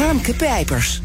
Harmke Pijpers.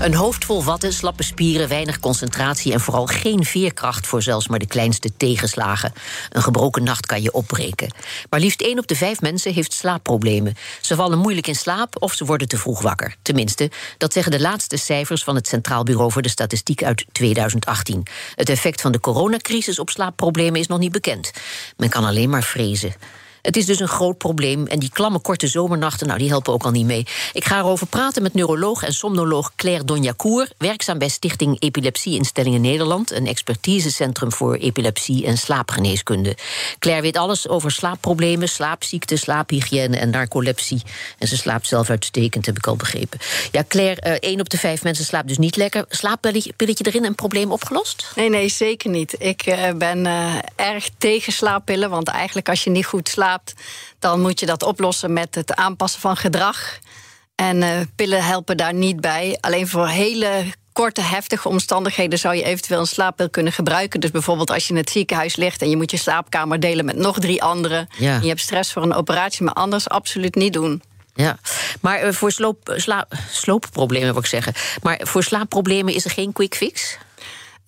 Een hoofd vol watten, slappe spieren, weinig concentratie en vooral geen veerkracht voor zelfs maar de kleinste tegenslagen. Een gebroken nacht kan je opbreken. Maar liefst één op de vijf mensen heeft slaapproblemen. Ze vallen moeilijk in slaap of ze worden te vroeg wakker. Tenminste, dat zeggen de laatste cijfers van het Centraal Bureau voor de Statistiek uit 2018. Het effect van de coronacrisis op slaapproblemen is nog niet bekend. Men kan alleen maar vrezen. Het is dus een groot probleem. En die klamme korte zomernachten, nou, die helpen ook al niet mee. Ik ga erover praten met neuroloog en somnoloog Claire Donjacour, werkzaam bij Stichting Epilepsieinstellingen Nederland, een expertisecentrum voor epilepsie en slaapgeneeskunde. Claire weet alles over slaapproblemen, slaapziekten, slaaphygiëne en narcolepsie. En ze slaapt zelf uitstekend, heb ik al begrepen. Ja, Claire, uh, één op de vijf mensen slaapt dus niet lekker. Slaappilletje erin, een probleem opgelost? Nee, nee, zeker niet. Ik uh, ben uh, erg tegen slaappillen, want eigenlijk als je niet goed slaapt, dan moet je dat oplossen met het aanpassen van gedrag. En uh, pillen helpen daar niet bij. Alleen voor hele korte, heftige omstandigheden zou je eventueel een slaappil kunnen gebruiken. Dus bijvoorbeeld als je in het ziekenhuis ligt en je moet je slaapkamer delen met nog drie anderen. Ja. En je hebt stress voor een operatie, maar anders absoluut niet doen. Ja, maar uh, voor sloop, sla, sloopproblemen wil ik zeggen. Maar voor slaapproblemen is er geen quick fix?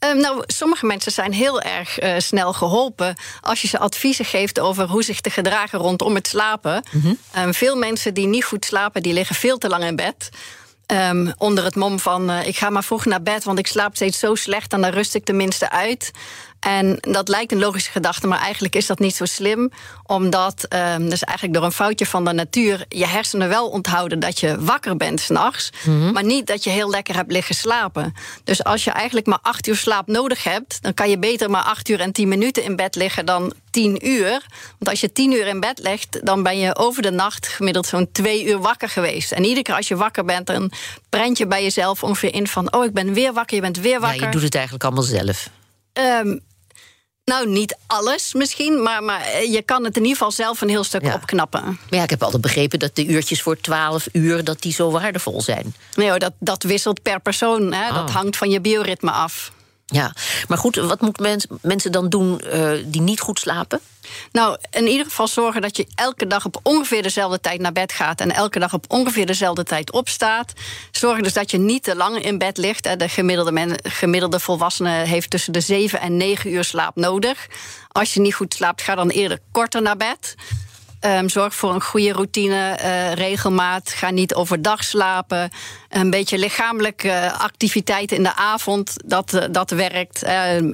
Um, nou, sommige mensen zijn heel erg uh, snel geholpen als je ze adviezen geeft over hoe zich te gedragen rondom het slapen. Mm -hmm. um, veel mensen die niet goed slapen, die liggen veel te lang in bed. Um, onder het mom van uh, ik ga maar vroeg naar bed, want ik slaap steeds zo slecht en dan rust ik tenminste uit. En dat lijkt een logische gedachte, maar eigenlijk is dat niet zo slim. Omdat, um, dus eigenlijk door een foutje van de natuur, je hersenen wel onthouden dat je wakker bent s'nachts. Mm -hmm. Maar niet dat je heel lekker hebt liggen slapen. Dus als je eigenlijk maar acht uur slaap nodig hebt, dan kan je beter maar acht uur en tien minuten in bed liggen dan tien uur. Want als je tien uur in bed ligt, dan ben je over de nacht gemiddeld zo'n twee uur wakker geweest. En iedere keer als je wakker bent, dan prent je bij jezelf ongeveer in van: oh, ik ben weer wakker, je bent weer wakker. Ja, je doet het eigenlijk allemaal zelf. Um, nou, niet alles misschien, maar, maar je kan het in ieder geval zelf een heel stuk ja. opknappen. Maar ja, ik heb altijd begrepen dat de uurtjes voor 12 uur dat die zo waardevol zijn. Nee hoor, dat, dat wisselt per persoon. Hè? Oh. Dat hangt van je bioritme af. Ja, maar goed, wat moeten mens, mensen dan doen uh, die niet goed slapen? Nou, in ieder geval zorgen dat je elke dag op ongeveer dezelfde tijd naar bed gaat en elke dag op ongeveer dezelfde tijd opstaat. Zorg dus dat je niet te lang in bed ligt. De gemiddelde, gemiddelde volwassene heeft tussen de 7 en 9 uur slaap nodig. Als je niet goed slaapt, ga dan eerder korter naar bed. Um, zorg voor een goede routine, uh, regelmaat. Ga niet overdag slapen. Een beetje lichamelijke uh, activiteit in de avond, dat, uh, dat werkt.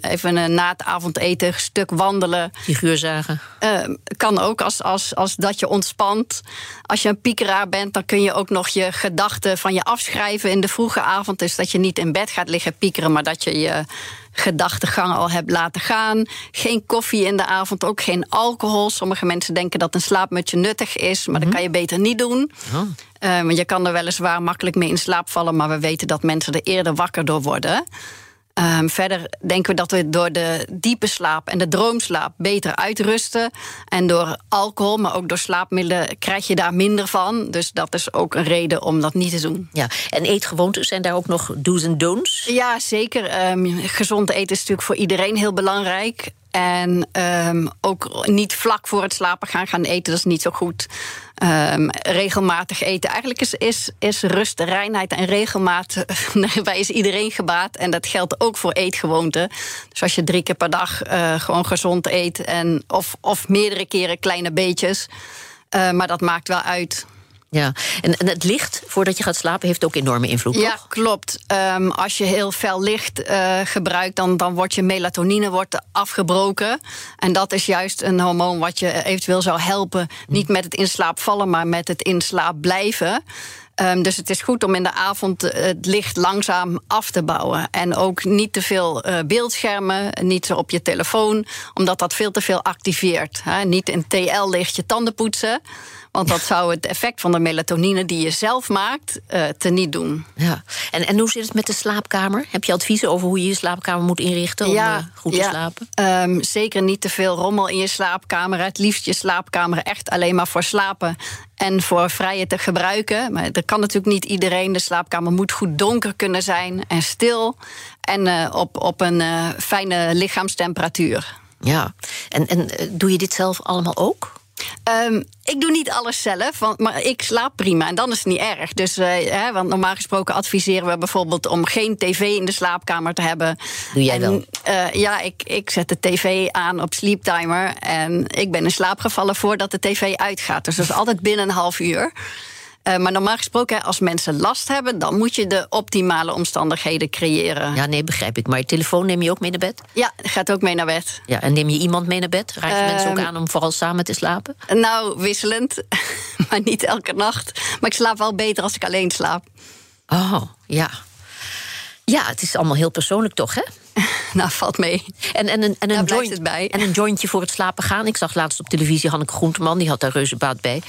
even een na het avondeten, een stuk wandelen. Figuurzagen. Ehm, kan ook als, als, als dat je ontspant. Als je een piekeraar bent, dan kun je ook nog je gedachten van je afschrijven in de vroege avond. Dus dat je niet in bed gaat liggen piekeren, maar dat je je gedachtegang al hebt laten gaan. Geen koffie in de avond, ook geen alcohol. Sommige mensen denken dat een slaapmutje nuttig is, maar mm -hmm. dat kan je beter niet doen. Oh. Want je kan er weliswaar makkelijk mee in slaap vallen, maar we weten dat mensen er eerder wakker door worden. Um, verder denken we dat we door de diepe slaap en de droomslaap beter uitrusten. En door alcohol, maar ook door slaapmiddelen, krijg je daar minder van. Dus dat is ook een reden om dat niet te doen. Ja, en eetgewoontes, zijn daar ook nog do's en don'ts? Ja, zeker. Um, gezond eten is natuurlijk voor iedereen heel belangrijk. En um, ook niet vlak voor het slapen gaan gaan eten, dat is niet zo goed. Um, regelmatig eten. Eigenlijk is, is, is rust, reinheid en regelmaat bij is iedereen gebaat. En dat geldt ook voor eetgewoonten. Dus als je drie keer per dag uh, gewoon gezond eet, en, of, of meerdere keren kleine beetjes. Uh, maar dat maakt wel uit. Ja, en, en het licht voordat je gaat slapen heeft ook enorme invloed. Ja, toch? klopt. Um, als je heel fel licht uh, gebruikt, dan, dan wordt je melatonine wordt afgebroken. En dat is juist een hormoon wat je eventueel zou helpen. Hm. Niet met het in slaap vallen, maar met het in slaap blijven. Um, dus het is goed om in de avond het licht langzaam af te bouwen. En ook niet te veel uh, beeldschermen, niet zo op je telefoon, omdat dat veel te veel activeert. Hè. Niet in TL-licht je tanden poetsen. Want dat zou het effect van de melatonine die je zelf maakt uh, teniet doen. Ja. En, en hoe zit het met de slaapkamer? Heb je adviezen over hoe je je slaapkamer moet inrichten om ja, uh, goed te slapen? Um, zeker niet te veel rommel in je slaapkamer. Het liefst je slaapkamer echt alleen maar voor slapen en voor vrije te gebruiken. Maar dat kan natuurlijk niet iedereen. De slaapkamer moet goed donker kunnen zijn en stil. En uh, op, op een fijne lichaamstemperatuur. Ja, en, en doe je dit zelf allemaal ook? Um, ik doe niet alles zelf, want, maar ik slaap prima en dan is het niet erg. Dus, uh, hè, want normaal gesproken adviseren we bijvoorbeeld om geen tv in de slaapkamer te hebben. Doe jij wel? Uh, ja, ik, ik zet de tv aan op sleeptimer en ik ben in slaap gevallen voordat de tv uitgaat. Dus dat is altijd binnen een half uur. Uh, maar normaal gesproken, als mensen last hebben, dan moet je de optimale omstandigheden creëren. Ja, nee, begrijp ik. Maar je telefoon neem je ook mee naar bed? Ja, gaat ook mee naar bed. Ja, en neem je iemand mee naar bed? Raad je uh, mensen ook aan om vooral samen te slapen? Nou, wisselend, maar niet elke nacht. Maar ik slaap wel beter als ik alleen slaap. Oh, ja. Ja, het is allemaal heel persoonlijk toch, hè? nou, valt mee. En, en, en, en, een joint, het bij. en een jointje voor het slapen gaan. Ik zag laatst op televisie Hanneke Groenteman, die had daar reuze baat bij.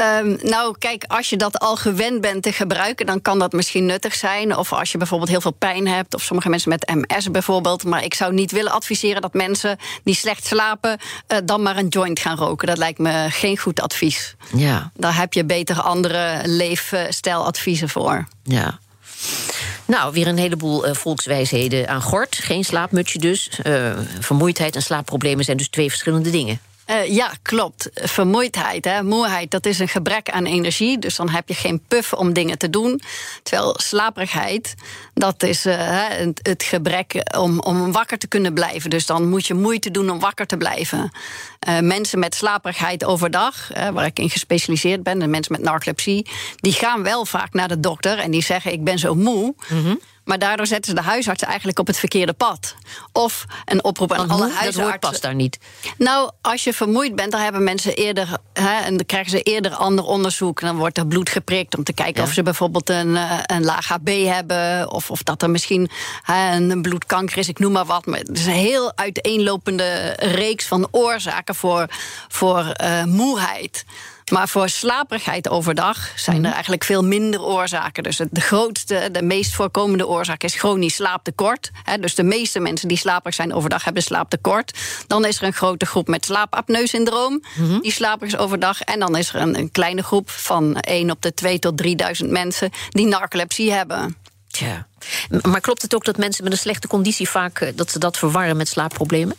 Um, nou, kijk, als je dat al gewend bent te gebruiken, dan kan dat misschien nuttig zijn. Of als je bijvoorbeeld heel veel pijn hebt, of sommige mensen met MS bijvoorbeeld. Maar ik zou niet willen adviseren dat mensen die slecht slapen, uh, dan maar een joint gaan roken. Dat lijkt me geen goed advies. Ja. Daar heb je beter andere leefstijladviezen voor. Ja. Nou, weer een heleboel uh, volkswijsheden aan gort. Geen slaapmutsje dus. Uh, vermoeidheid en slaapproblemen zijn dus twee verschillende dingen. Uh, ja, klopt. Vermoeidheid, moeheid, dat is een gebrek aan energie. Dus dan heb je geen puff om dingen te doen. Terwijl slaperigheid, dat is het, gebrek om, om wakker te kunnen blijven. Dus dan moet je moeite doen om wakker te blijven. Uh, mensen met slaperigheid overdag, waar ik in gespecialiseerd ben, en mensen met narcolepsie, die gaan wel vaak naar de dokter en die zeggen: Ik ben zo moe. Mm -hmm. Maar daardoor zetten ze de huisarts eigenlijk op het verkeerde pad. Of een oproep aan Want alle hoe? huisartsen. Dat woord past daar niet. Nou, als je vermoeid bent, dan hebben mensen eerder. Hè, en dan krijgen ze eerder ander onderzoek. Dan wordt er bloed geprikt om te kijken Ja. of ze bijvoorbeeld een, eh, een laag HB hebben. Of, of dat er misschien hè, een bloedkanker is, ik noem maar wat. Maar het is een heel uiteenlopende reeks van oorzaken voor, voor eh, moeheid. Maar voor slaperigheid overdag zijn er eigenlijk veel minder oorzaken. Dus de grootste, de meest voorkomende oorzaak is chronisch slaaptekort. Dus de meeste mensen die slaperig zijn overdag hebben slaaptekort. Dan is er een grote groep met slaapapneu-syndroom. Die slaperig is overdag. En dan is er een, een kleine groep van 1 op de 2 tot 3000 mensen die narcolepsie hebben. Tja. Maar klopt het ook dat mensen met een slechte conditie vaak eh, dat ze dat verwarren met slaapproblemen?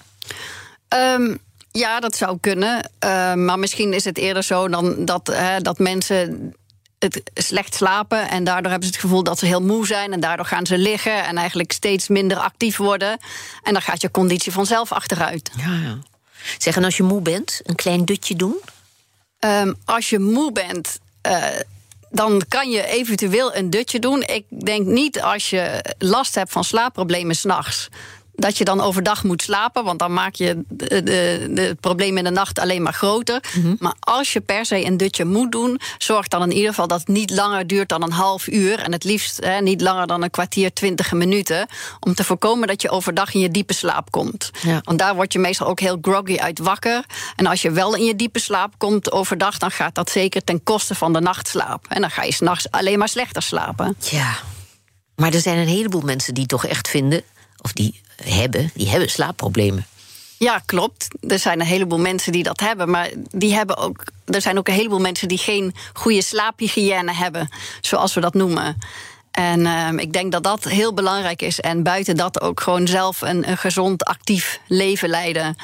Ehm, ja, dat zou kunnen. Ehm, maar misschien is het eerder zo dan dat, hè, dat mensen het slecht slapen en daardoor hebben ze het gevoel dat ze heel moe zijn en daardoor gaan ze liggen en eigenlijk steeds minder actief worden en dan gaat je conditie vanzelf achteruit. Ja, ja. Zeg, en als je moe bent, een klein dutje doen? Ehm, als je moe bent, eh, dan kan je eventueel een dutje doen. Ik denk niet als je last hebt van slaapproblemen s'nachts. Dat je dan overdag moet slapen, want dan maak je het probleem in de nacht alleen maar groter. Maar als je per se een dutje moet doen, zorg dan in ieder geval dat het niet langer duurt dan een half uur. En het liefst hè, niet langer dan een kwartier, twintig minuten. Om te voorkomen dat je overdag in je diepe slaap komt. Ja. Want daar word je meestal ook heel groggy uit wakker. En als je wel in je diepe slaap komt overdag, dan gaat dat zeker ten koste van de nachtslaap. En dan ga je s'nachts alleen maar slechter slapen. Ja. Maar er zijn een heleboel mensen die toch echt vinden, of die hebben, die hebben slaapproblemen. Ja, klopt. Er zijn een heleboel mensen die dat hebben. Maar die hebben ook, er zijn ook een heleboel mensen die geen goede slaaphygiëne hebben, zoals we dat noemen. En ehm, ik denk dat dat heel belangrijk is. En buiten dat ook gewoon zelf een, gezond, actief leven leiden.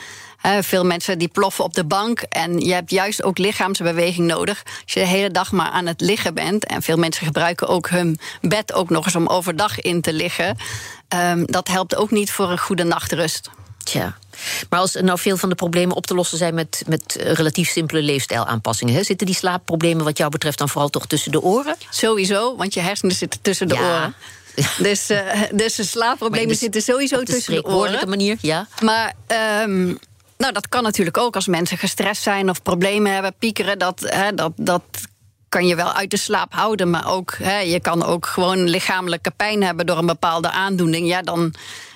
Veel mensen die ploffen op de bank. En je hebt juist ook lichaamsbeweging nodig. Als je de hele dag maar aan het liggen bent. En veel mensen gebruiken ook hun bed ook nog eens om overdag in te liggen. Ehm, dat helpt ook niet voor een goede nachtrust. Tja. Maar als nou veel van de problemen op te lossen zijn met, met eh, relatief simpele leefstijlaanpassingen, hè, zitten die slaapproblemen wat jou betreft dan vooral toch tussen de oren? Sowieso, want je hersenen zitten tussen de Ja. oren. Dus, eh, dus de slaapproblemen dus zitten sowieso de tussen de oren. manier, ja. Maar ehm, nou, dat kan natuurlijk ook als mensen gestrest zijn of problemen hebben, piekeren. Dat, hè, dat, dat kan je wel uit de slaap houden. Maar ook, hè, je kan ook gewoon lichamelijke pijn hebben door een bepaalde aandoening. Ja, dan.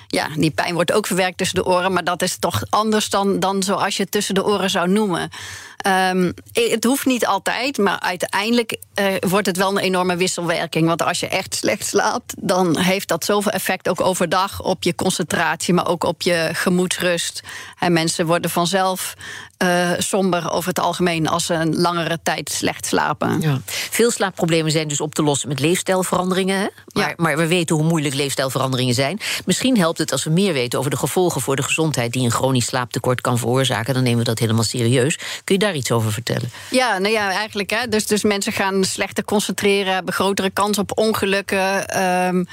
Ja, die pijn wordt ook verwerkt tussen de oren, maar dat is toch anders dan, dan zoals je het tussen de oren zou noemen. Ehm, het hoeft niet altijd, maar uiteindelijk uh, wordt het wel een enorme wisselwerking. Want als je echt slecht slaapt, dan heeft dat zoveel effect ook overdag op je concentratie, maar ook op je gemoedsrust. En mensen worden vanzelf uh, somber over het algemeen als ze een langere tijd slecht slapen. Ja. Veel slaapproblemen zijn dus op te lossen met leefstijlveranderingen. Hè? Maar, maar, we weten hoe moeilijk leefstijlveranderingen zijn. Misschien helpt het als we meer weten over de gevolgen voor de gezondheid die een chronisch slaaptekort kan veroorzaken. Dan nemen we dat helemaal serieus. Kun je daar iets over vertellen? Ja, nou ja, eigenlijk. Hè, dus, dus mensen gaan slechter concentreren, hebben grotere kans op ongelukken. Um,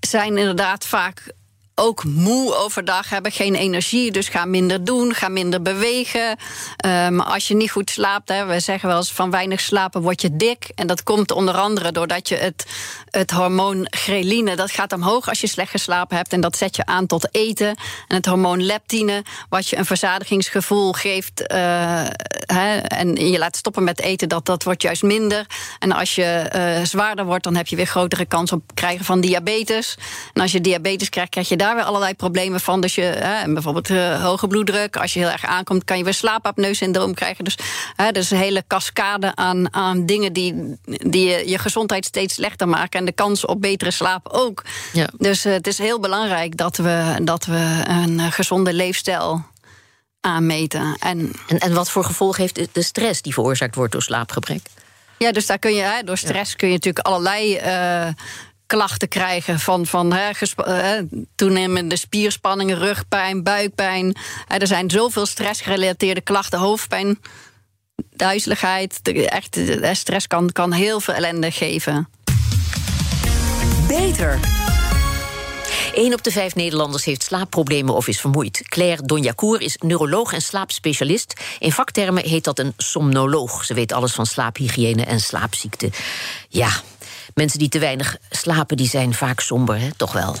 zijn inderdaad vaak ook moe overdag, hebben geen energie, dus gaan minder doen, gaan minder bewegen. Um, als je niet goed slaapt, hè, we zeggen wel eens van weinig slapen word je dik. En dat komt onder andere doordat je het, het hormoon greline, dat gaat omhoog als je slecht geslapen hebt. En dat zet je aan tot eten. En het hormoon leptine, wat je een verzadigingsgevoel geeft. Uh, hè, en je laat stoppen met eten, dat, dat wordt juist minder. En als je uh, zwaarder wordt, dan heb je weer grotere kans op krijgen van diabetes. En als je diabetes krijgt, krijg je daar weer allerlei problemen van. Dus je, hè, bijvoorbeeld uh, hoge bloeddruk. Als je heel erg aankomt, kan je weer slaapapneu-syndroom krijgen. Dus hè, dus een hele cascade aan, aan dingen die, die je, je gezondheid steeds slechter maken. En de kans op betere slaap ook. Ja. Dus uh, het is heel belangrijk dat we, dat we een uh, gezonde leefstijl aanmeten. En, en, en wat voor gevolg heeft de stress die veroorzaakt wordt door slaapgebrek? Ja, dus daar kun je, hè, door stress kun je natuurlijk allerlei uh, klachten krijgen van, van hè, hè, toenemende spierspanningen, rugpijn, buikpijn. er zijn zoveel stressgerelateerde klachten, hoofdpijn, duizeligheid. Echt, stress kan, kan heel veel ellende geven. Beter. Een op de vijf Nederlanders heeft slaapproblemen of is vermoeid. Claire Donjacour is neuroloog en slaapspecialist. In vaktermen heet dat een somnoloog. Ze weet alles van slaaphygiëne en slaapziekte. Ja, mensen die te weinig slapen, die zijn vaak somber, hè? toch wel?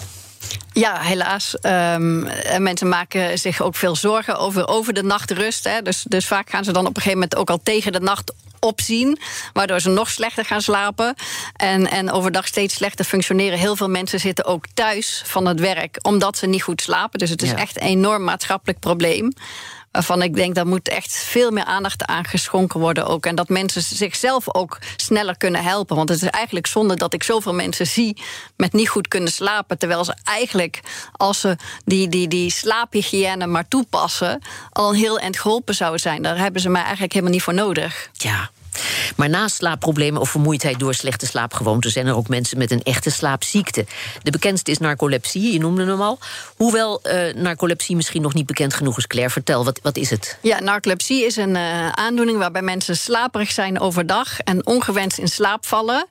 Ja, helaas. Um, mensen maken zich ook veel zorgen over, over de nachtrust. Hè. Dus, dus vaak gaan ze dan op een gegeven moment ook al tegen de nacht opzien, waardoor ze nog slechter gaan slapen en, en overdag steeds slechter functioneren. Heel veel mensen zitten ook thuis van het werk omdat ze niet goed slapen. Dus het is echt een enorm maatschappelijk probleem waarvan ik denk dat moet echt veel meer aandacht aan geschonken worden ook. En dat mensen zichzelf ook sneller kunnen helpen. Want het is eigenlijk zonde dat ik zoveel mensen zie met niet goed kunnen slapen. Terwijl ze eigenlijk, als ze die, die, die slaaphygiëne maar toepassen, al een heel eind geholpen zouden zijn. Daar hebben ze mij eigenlijk helemaal niet voor nodig. Ja, maar naast slaapproblemen of vermoeidheid door slechte slaapgewoonten zijn er ook mensen met een echte slaapziekte. De bekendste is narcolepsie, je noemde hem al. Hoewel uh, narcolepsie misschien nog niet bekend genoeg is, Claire, vertel, wat, wat is het? Ja, narcolepsie is een uh, aandoening waarbij mensen slaperig zijn overdag en ongewenst in slaap vallen.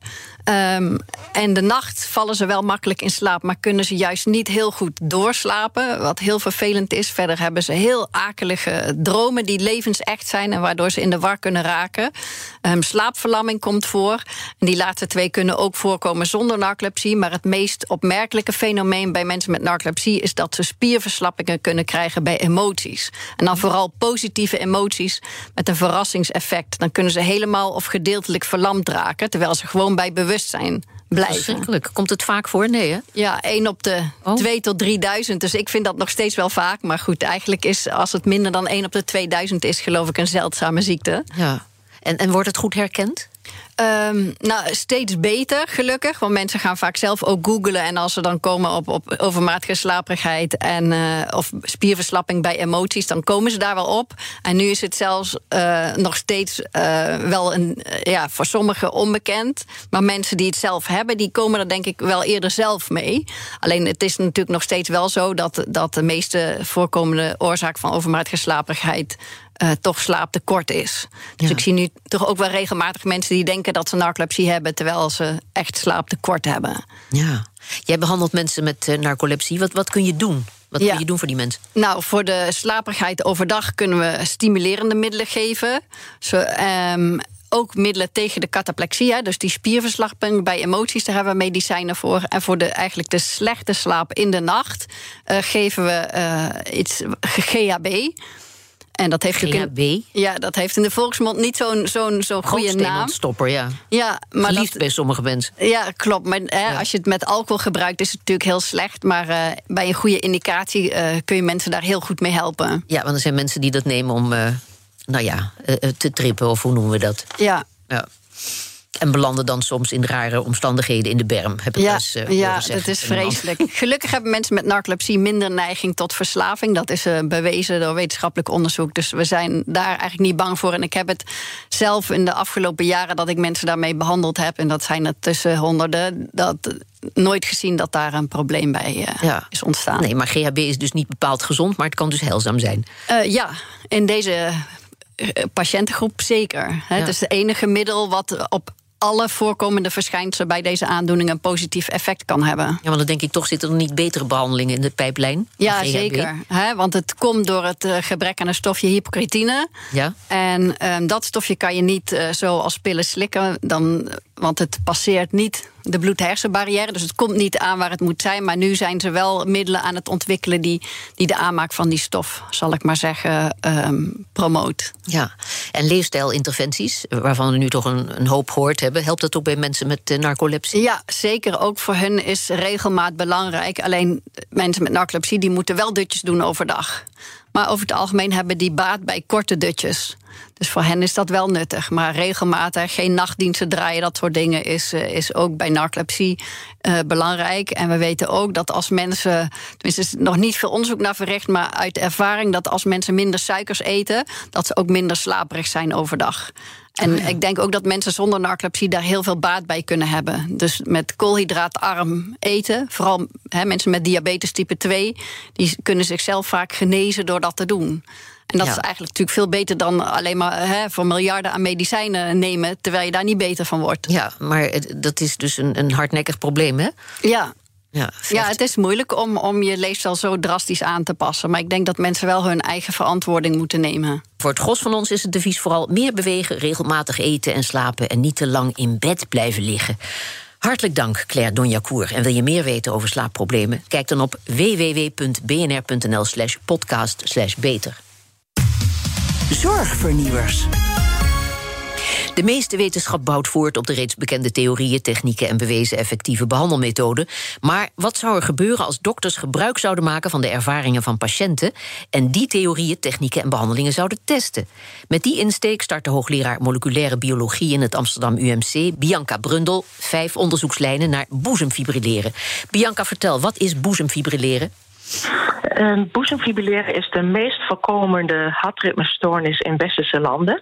Um, en de nacht vallen ze wel makkelijk in slaap, maar kunnen ze juist niet heel goed doorslapen. Wat heel vervelend is. Verder hebben ze heel akelige dromen die levensecht zijn en waardoor ze in de war kunnen raken. Um, slaapverlamming komt voor. En die laatste twee kunnen ook voorkomen zonder narcolepsie. Maar het meest opmerkelijke fenomeen bij mensen met narcolepsie is dat ze spierverslappingen kunnen krijgen bij emoties. En dan vooral positieve emoties met een verrassingseffect. Dan kunnen ze helemaal of gedeeltelijk verlamd raken, terwijl ze gewoon bij bewustzijn blijven. Komt het vaak voor? Nee, hè? Ja, 1 op de oh. 2 tot 3000. Dus ik vind dat nog steeds wel vaak. Maar goed, eigenlijk is als het minder dan 1 op de 2000 is, geloof ik, een zeldzame ziekte. Ja. En, en wordt het goed herkend? Um, nou, steeds beter, gelukkig. Want mensen gaan vaak zelf ook googlen. En als ze dan komen op, op overmatige slaperigheid en, uh, of spierverslapping bij emoties, dan komen ze daar wel op. En nu is het zelfs uh, nog steeds uh, wel een, ja, voor sommigen onbekend. Maar mensen die het zelf hebben, die komen er denk ik wel eerder zelf mee. Alleen het is natuurlijk nog steeds wel zo dat, dat de meeste voorkomende oorzaak van overmatige slaperigheid uh, toch slaaptekort is. Dus ik zie nu toch ook wel regelmatig mensen die denken dat ze narcolepsie hebben, terwijl ze echt slaaptekort hebben. Ja. Jij behandelt mensen met uh, narcolepsie. Wat, wat kun je doen? Wat kun je doen voor die mensen? Nou, voor de slaperigheid overdag kunnen we stimulerende middelen geven. Zo, um, ook middelen tegen de cataplexie, dus die spierverslapping bij emoties, daar hebben we medicijnen voor. En voor de, eigenlijk de slechte slaap in de nacht uh, geven we uh, iets GHB. En dat heeft? In, ja, dat heeft in de volksmond niet zo'n zo'n zo'n goede naam. stopper, ja. Ja, maar Liefst bij sommige mensen. Ja, klopt. Maar hè, als je het met alcohol gebruikt, is het natuurlijk heel slecht. Maar uh, bij een goede indicatie uh, kun je mensen daar heel goed mee helpen. Ja, want er zijn mensen die dat nemen om. Uh nou ja, te trippen, of hoe noemen we dat? Ja. ja. En belanden dan soms in rare omstandigheden in de berm. Heb ik ja, eens, uh, ja dat is vreselijk. Gelukkig hebben mensen met narcolepsie minder neiging tot verslaving. Dat is uh, bewezen door wetenschappelijk onderzoek. Dus we zijn daar eigenlijk niet bang voor. En ik heb het zelf in de afgelopen jaren dat ik mensen daarmee behandeld heb, en dat zijn er tussen honderden, dat nooit gezien dat daar een probleem bij uh, is ontstaan. Nee, maar GHB is dus niet bepaald gezond, maar het kan dus heilzaam zijn. ja, in deze patiëntengroep zeker. Ja. Het is het enige middel wat op alle voorkomende verschijnselen bij deze aandoening een positief effect kan hebben. Ja, want dan denk ik toch zitten er niet betere behandelingen in de pijplijn. Ja, zeker. Want het komt door het uh, gebrek aan een stofje hypocretine. Ja. En uh, dat stofje kan je niet uh, zo als pillen slikken, dan, want het passeert niet de bloed-hersenbarrière. Dus het komt niet aan waar het moet zijn. Maar nu zijn ze wel middelen aan het ontwikkelen die, die de aanmaak van die stof, zal ik maar zeggen, um, promoot. Ja, en leefstijlinterventies, waarvan we nu toch een, een hoop gehoord hebben, helpt dat ook bij mensen met uh, narcolepsie? Ja, zeker. Ook voor hun is regelmaat belangrijk. Alleen mensen met narcolepsie die moeten wel dutjes doen overdag. Maar over het algemeen hebben die baat bij korte dutjes. Dus voor hen is dat wel nuttig. Maar regelmatig geen nachtdiensten draaien, dat soort dingen, is, is ook bij narcolepsie uh, belangrijk. En we weten ook dat als mensen, tenminste, is nog niet veel onderzoek naar verricht, maar uit ervaring dat als mensen minder suikers eten, dat ze ook minder slaperig zijn overdag. En oh ja. ik denk ook dat mensen zonder narcolepsie daar heel veel baat bij kunnen hebben. Dus met koolhydraatarm eten, vooral he, mensen met diabetes type 2, die kunnen zichzelf vaak genezen door dat te doen. En dat ja. is eigenlijk natuurlijk veel beter dan alleen maar hè, voor miljarden aan medicijnen nemen, terwijl je daar niet beter van wordt. Ja, maar dat is dus een, een hardnekkig probleem, hè? Ja. Ja, ja, het is moeilijk om, om je leefstijl zo drastisch aan te passen. Maar ik denk dat mensen wel hun eigen verantwoording moeten nemen. Voor het gros van ons is het devies vooral meer bewegen, regelmatig eten en slapen en niet te lang in bed blijven liggen. Hartelijk dank, Claire Donjacour. En wil je meer weten over slaapproblemen? Kijk dan op www.bnr.nl/slash podcast beter. Zorgvernieuwers. De meeste wetenschap bouwt voort op de reeds bekende theorieën, technieken en bewezen effectieve behandelmethoden. Maar wat zou er gebeuren als dokters gebruik zouden maken van de ervaringen van patiënten en die theorieën, technieken en behandelingen zouden testen? Met die insteek start de hoogleraar moleculaire biologie in het Amsterdam UMC, Bianca Brundel, vijf onderzoekslijnen naar boezemfibrilleren. Bianca, vertel, wat is boezemfibrilleren? Uh, boezemfibrilleren is de meest voorkomende hartritmestoornis in westerse landen.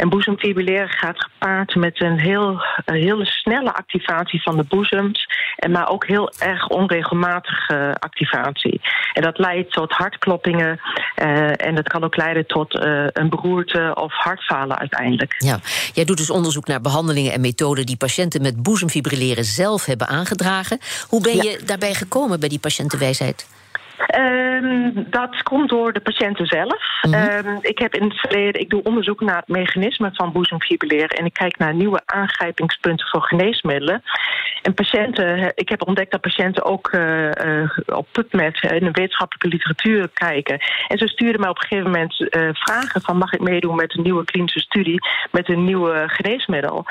En boezemfibrilleren gaat gepaard met een heel, een hele snelle activatie van de boezems, en maar ook heel erg onregelmatige activatie. En dat leidt tot hartkloppingen uh, en dat kan ook leiden tot uh, een beroerte of hartfalen uiteindelijk. Ja, jij doet dus onderzoek naar behandelingen en methoden die patiënten met boezemfibrilleren zelf hebben aangedragen. Hoe ben je daarbij gekomen bij die patiëntenwijsheid? Um, dat komt door de patiënten zelf. Mm -hmm. um, ik heb in het verleden, ik doe onderzoek naar het mechanisme van boezemfibrilleren en ik kijk naar nieuwe aangrijpingspunten voor geneesmiddelen. En patiënten, ik heb ontdekt dat patiënten ook uh, uh, op PubMed in de wetenschappelijke literatuur kijken. En ze stuurden mij op een gegeven moment uh, vragen van mag ik meedoen met een nieuwe klinische studie met een nieuwe geneesmiddel.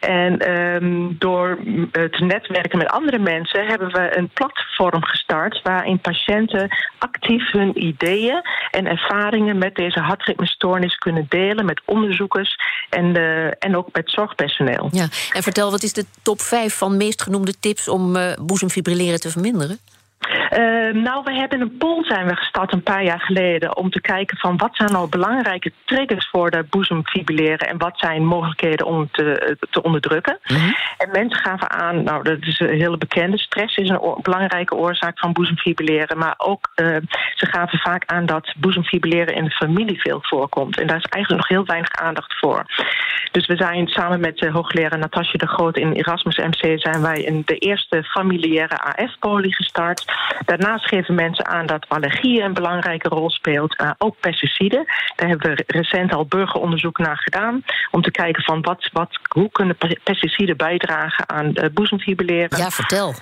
En um, door te netwerken met andere mensen hebben we een platform gestart waarin patiënten actief hun ideeën en ervaringen met deze hartritmestoornis kunnen delen met onderzoekers en, uh, en ook met zorgpersoneel. Ja, en vertel, wat is de top 5 van meest genoemde tips om uh, boezemfibrilleren te verminderen? Uh, nou, we hebben een poll zijn we gestart een paar jaar geleden om te kijken van wat zijn nou belangrijke triggers voor de boezemfibrilleren en wat zijn mogelijkheden om te, te onderdrukken. Mm -hmm. En mensen gaven aan, nou dat is een hele bekende, stress is een belangrijke oorzaak van boezemfibrilleren, maar ook uh, ze gaven vaak aan dat boezemfibrilleren in de familie veel voorkomt. En daar is eigenlijk nog heel weinig aandacht voor. Dus we zijn samen met de hoogleraar Natasja de Groot in Erasmus MC zijn wij in de eerste familiaire AF-poli gestart. Daarnaast geven mensen aan dat allergie een belangrijke rol speelt, uh, ook pesticiden. Daar hebben we recent al burgeronderzoek naar gedaan om te kijken van wat, wat, hoe kunnen pesticiden bijdragen aan uh, boezemfibrilleren. Ja, vertel.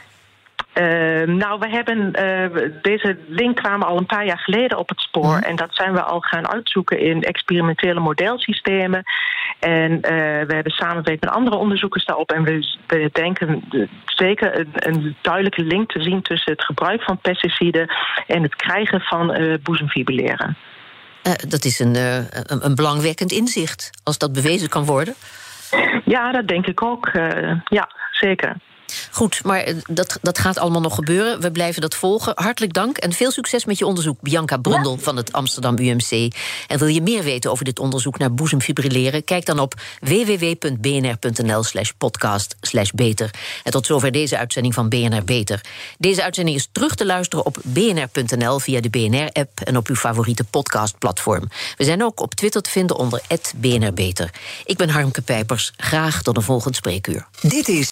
Uh, nou, we hebben uh, deze link kwamen al een paar jaar geleden op het spoor. Mm. En dat zijn we al gaan uitzoeken in experimentele modelsystemen. En uh, we hebben samenwerking met andere onderzoekers daarop. En we, we denken zeker een, een, duidelijke link te zien tussen het gebruik van pesticiden en het krijgen van boezemfibrilleren. Uh, dat is een, een, een, belangwekkend inzicht, als dat bewezen kan worden. Ja, dat denk ik ook. Ja, zeker. Goed, maar eh, dat, dat gaat allemaal nog gebeuren. We blijven dat volgen. Hartelijk dank en veel succes met je onderzoek, Bianca Brundel van het Amsterdam UMC. En wil je meer weten over dit onderzoek naar boezemfibrilleren? Kijk dan op www.bnr.nl/slash podcast beter. En tot zover deze uitzending van BNR Beter. Deze uitzending is terug te luisteren op bnr.nl via de BNR-app en op uw favoriete podcastplatform. We zijn ook op Twitter te vinden onder BNR Beter. Ik ben Harmke Pijpers. Graag tot een volgend spreekuur. Dit is